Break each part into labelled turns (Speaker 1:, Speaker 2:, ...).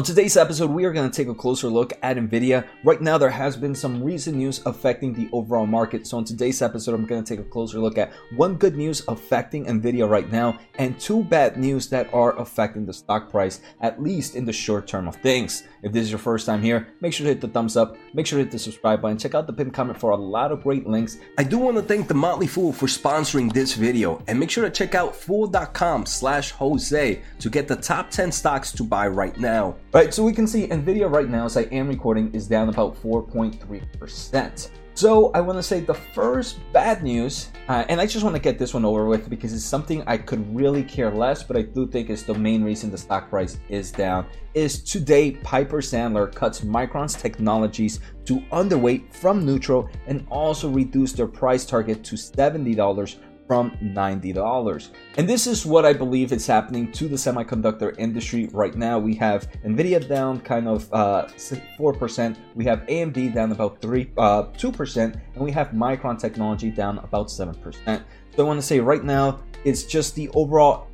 Speaker 1: On today's episode, we are going to take a closer look at Nvidia. Right now, there has been some recent news affecting the overall market. So, in today's episode, I'm going to take a closer look at one good news affecting Nvidia right now and two bad news that are affecting the stock price, at least in the short term of things. If this is your first time here, make sure to hit the thumbs up, make sure to hit the subscribe button, check out the pinned comment for a lot of great links.
Speaker 2: I do want to thank The Motley Fool for sponsoring this video and make sure to check out fool.com slash Jose to get the top 10 stocks to buy right now.
Speaker 1: Right, so we can see Nvidia right now, as I am recording, is down about 4.3%. So I want to say the first bad news, uh, and I just want to get this one over with because it's something I could really care less, but I do think it's the main reason the stock price is down. Is today Piper Sandler cuts Micron's technologies to underweight from neutral and also reduce their price target to seventy dollars from $90. And this is what I believe is happening to the semiconductor industry right now. We have Nvidia down kind of uh, 4%, we have AMD down about 3 uh, 2%, and we have Micron Technology down about 7%. So I want to say right now it's just the overall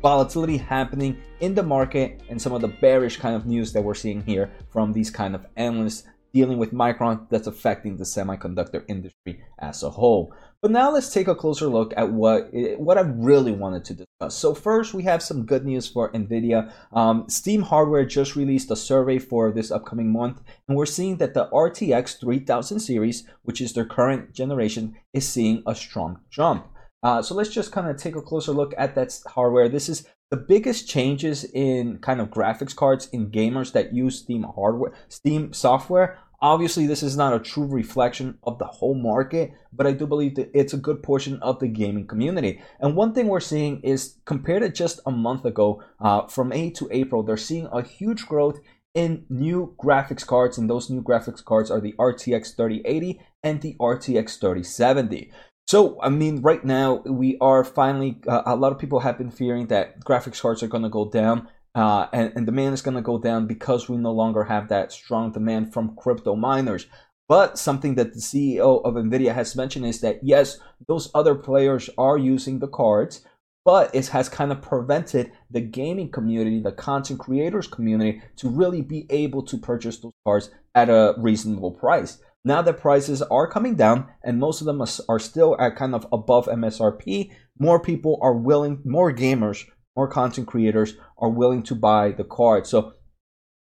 Speaker 1: volatility happening in the market and some of the bearish kind of news that we're seeing here from these kind of analysts dealing with Micron that's affecting the semiconductor industry as a whole. But now let's take a closer look at what what I really wanted to discuss. So first, we have some good news for Nvidia. Um, Steam Hardware just released a survey for this upcoming month, and we're seeing that the RTX 3000 series, which is their current generation, is seeing a strong jump. Uh, so let's just kind of take a closer look at that hardware. This is the biggest changes in kind of graphics cards in gamers that use Steam hardware, Steam software Obviously, this is not a true reflection of the whole market, but I do believe that it's a good portion of the gaming community. And one thing we're seeing is compared to just a month ago, uh, from May to April, they're seeing a huge growth in new graphics cards, and those new graphics cards are the RTX 3080 and the RTX 3070. So, I mean, right now we are finally, uh, a lot of people have been fearing that graphics cards are going to go down uh, and, and demand is going to go down because we no longer have that strong demand from crypto miners. But something that the CEO of NVIDIA has mentioned is that yes, those other players are using the cards, but it has kind of prevented the gaming community, the content creators community, to really be able to purchase those cards at a reasonable price. Now that prices are coming down and most of them are still at kind of above MSRP, more people are willing, more gamers more content creators are willing to buy the card. So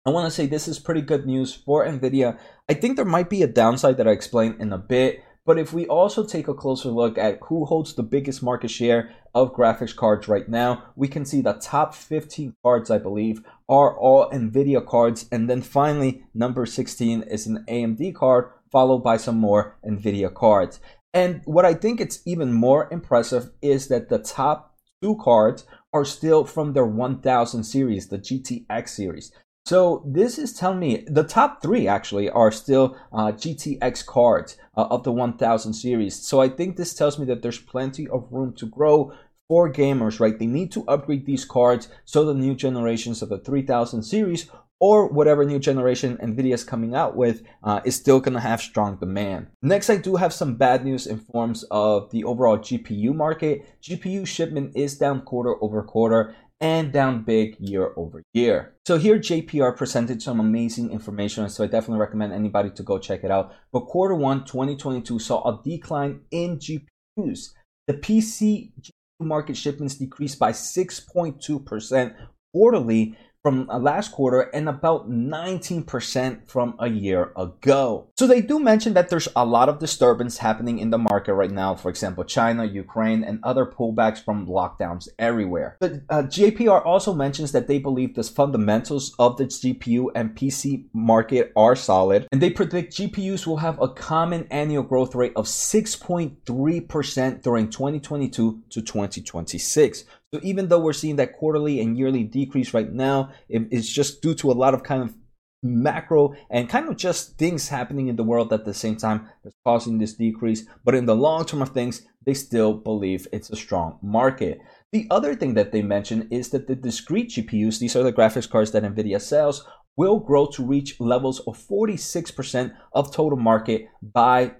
Speaker 1: I want to say this is pretty good news for Nvidia. I think there might be a downside that I explain in a bit, but if we also take a closer look at who holds the biggest market share of graphics cards right now, we can see the top 15 cards, I believe, are all Nvidia cards. And then finally, number 16 is an AMD card, followed by some more Nvidia cards. And what I think it's even more impressive is that the top two cards are still from their 1000 series, the GTX series. So this is telling me the top three actually are still uh, GTX cards uh, of the 1000 series. So I think this tells me that there's plenty of room to grow for gamers, right? They need to upgrade these cards so the new generations of the 3000 series or whatever new generation NVIDIA is coming out with uh, is still going to have strong demand. Next, I do have some bad news in forms of the overall GPU market. GPU shipment is down quarter over quarter and down big year over year. So here JPR presented some amazing information, so I definitely recommend anybody to go check it out. But quarter one 2022 saw a decline in GPUs. The PC GPU market shipments decreased by 6.2% quarterly from uh, last quarter and about 19% from a year ago. So they do mention that there's a lot of disturbance happening in the market right now. For example, China, Ukraine, and other pullbacks from lockdowns everywhere. But uh, JPR also mentions that they believe the fundamentals of the GPU and PC market are solid, and they predict GPUs will have a common annual growth rate of 6.3% during 2022 to 2026. So even though we're seeing that quarterly and yearly decrease right now, it's just due to a lot of kind of macro and kind of just things happening in the world at the same time that's causing this decrease. But in the long term of things, they still believe it's a strong market. The other thing that they mention is that the discrete GPUs, these are the graphics cards that NVIDIA sells, will grow to reach levels of 46% of total market by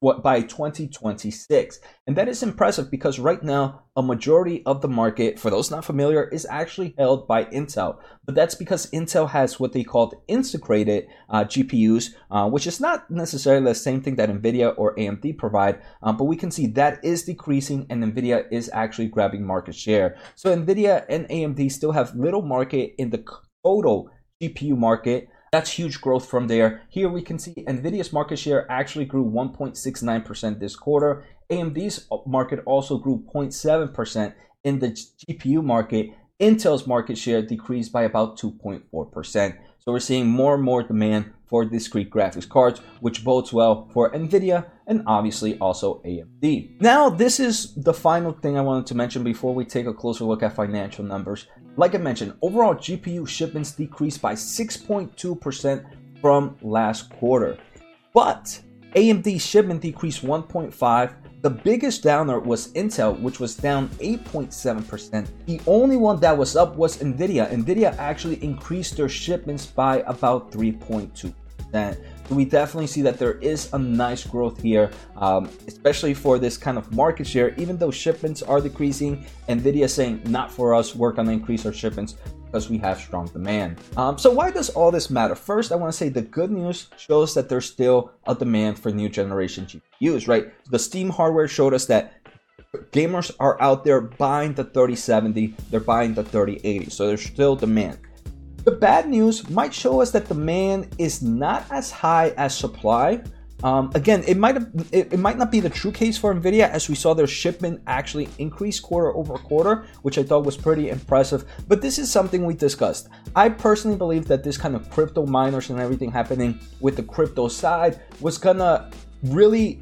Speaker 1: by 2026. And that is impressive because right now a majority of the market, for those not familiar, is actually held by Intel. But that's because Intel has what they called integrated uh, GPUs, uh, which is not necessarily the same thing that NVIDIA or AMD provide, um, but we can see that is decreasing and NVIDIA is actually grabbing market share. So NVIDIA and AMD still have little market in the total GPU market. That's huge growth from there. Here we can see NVIDIA's market share actually grew 1.69% this quarter. AMD's market also grew 0.7% in the GPU market. Intel's market share decreased by about 2.4%. So we're seeing more and more demand for discrete graphics cards, which bodes well for NVIDIA and obviously also AMD. Now, this is the final thing I wanted to mention before we take a closer look at financial numbers. Like I mentioned, overall GPU shipments decreased by 6.2% from last quarter. But AMD shipment decreased 1.5 the biggest downer was Intel, which was down 8.7%. The only one that was up was Nvidia. Nvidia actually increased their shipments by about 3.2%. We definitely see that there is a nice growth here, um, especially for this kind of market share. Even though shipments are decreasing, Nvidia saying not for us, we're gonna increase our shipments because we have strong demand. Um, so why does all this matter? First, I want to say the good news shows that there's still a demand for new generation GPUs, right? The Steam hardware showed us that gamers are out there buying the 3070, they're buying the 3080, so there's still demand. The bad news might show us that demand is not as high as supply, um, again, it might it, it, might not be the true case for Nvidia as we saw their shipment actually increase quarter over quarter, which I thought was pretty impressive. But this is something we discussed. I personally believe that this kind of crypto miners and everything happening with the crypto side was gonna really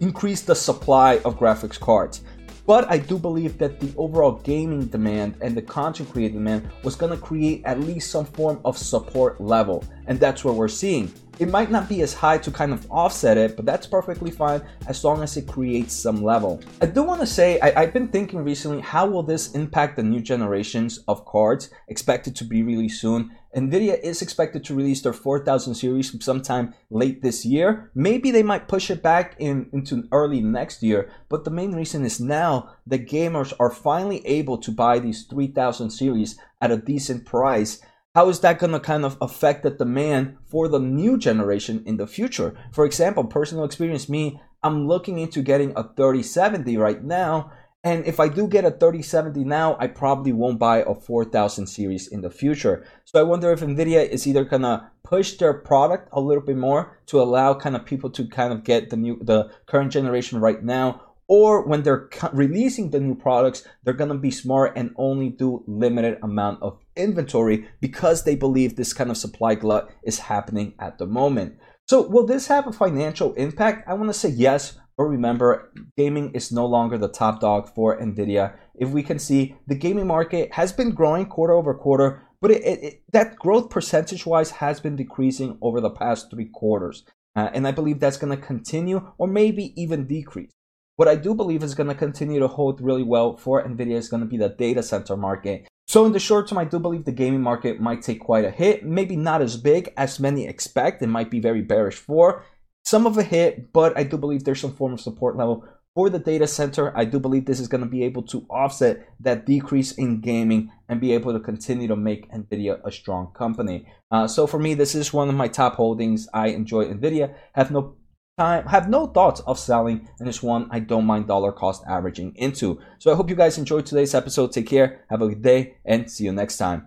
Speaker 1: increase the supply of graphics cards. But I do believe that the overall gaming demand and the content creating demand was going to create at least some form of support level. And that's what we're seeing. It might not be as high to kind of offset it, but that's perfectly fine as long as it creates some level. I do want to say, I, have been thinking recently, how will this impact the new generations of cards expected to be released soon? Nvidia is expected to release their 4000 series sometime late this year. Maybe they might push it back in, into early next year, but the main reason is now the gamers are finally able to buy these 3000 series at a decent price how is that going to kind of affect the demand for the new generation in the future? For example, personal experience, me, I'm looking into getting a 3070 right now. And if I do get a 3070 now, I probably won't buy a 4000 series in the future. So I wonder if Nvidia is either gonna push their product a little bit more to allow kind of people to kind of get the new, the current generation right now, or when they're releasing the new products, they're gonna be smart and only do limited amount of inventory because they believe this kind of supply glut is happening at the moment. So, will this have a financial impact? I want to say yes, but remember, gaming is no longer the top dog for Nvidia. If we can see, the gaming market has been growing quarter over quarter, but it, it, that growth percentage wise has been decreasing over the past three quarters. Uh, and I believe that's going to continue or maybe even decrease. What I do believe is going to continue to hold really well for NVIDIA is going to be the data center market. So in the short term, I do believe the gaming market might take quite a hit. Maybe not as big as many expect. It might be very bearish for some of a hit, but I do believe there's some form of support level for the data center. I do believe this is going to be able to offset that decrease in gaming and be able to continue to make NVIDIA a strong company. Uh, so for me, this is one of my top holdings. I enjoy NVIDIA. Have no time, have no thoughts of selling, and it's one I don't mind dollar cost averaging into. So I hope you guys enjoyed today's episode. Take care, have a good day, and see you next time.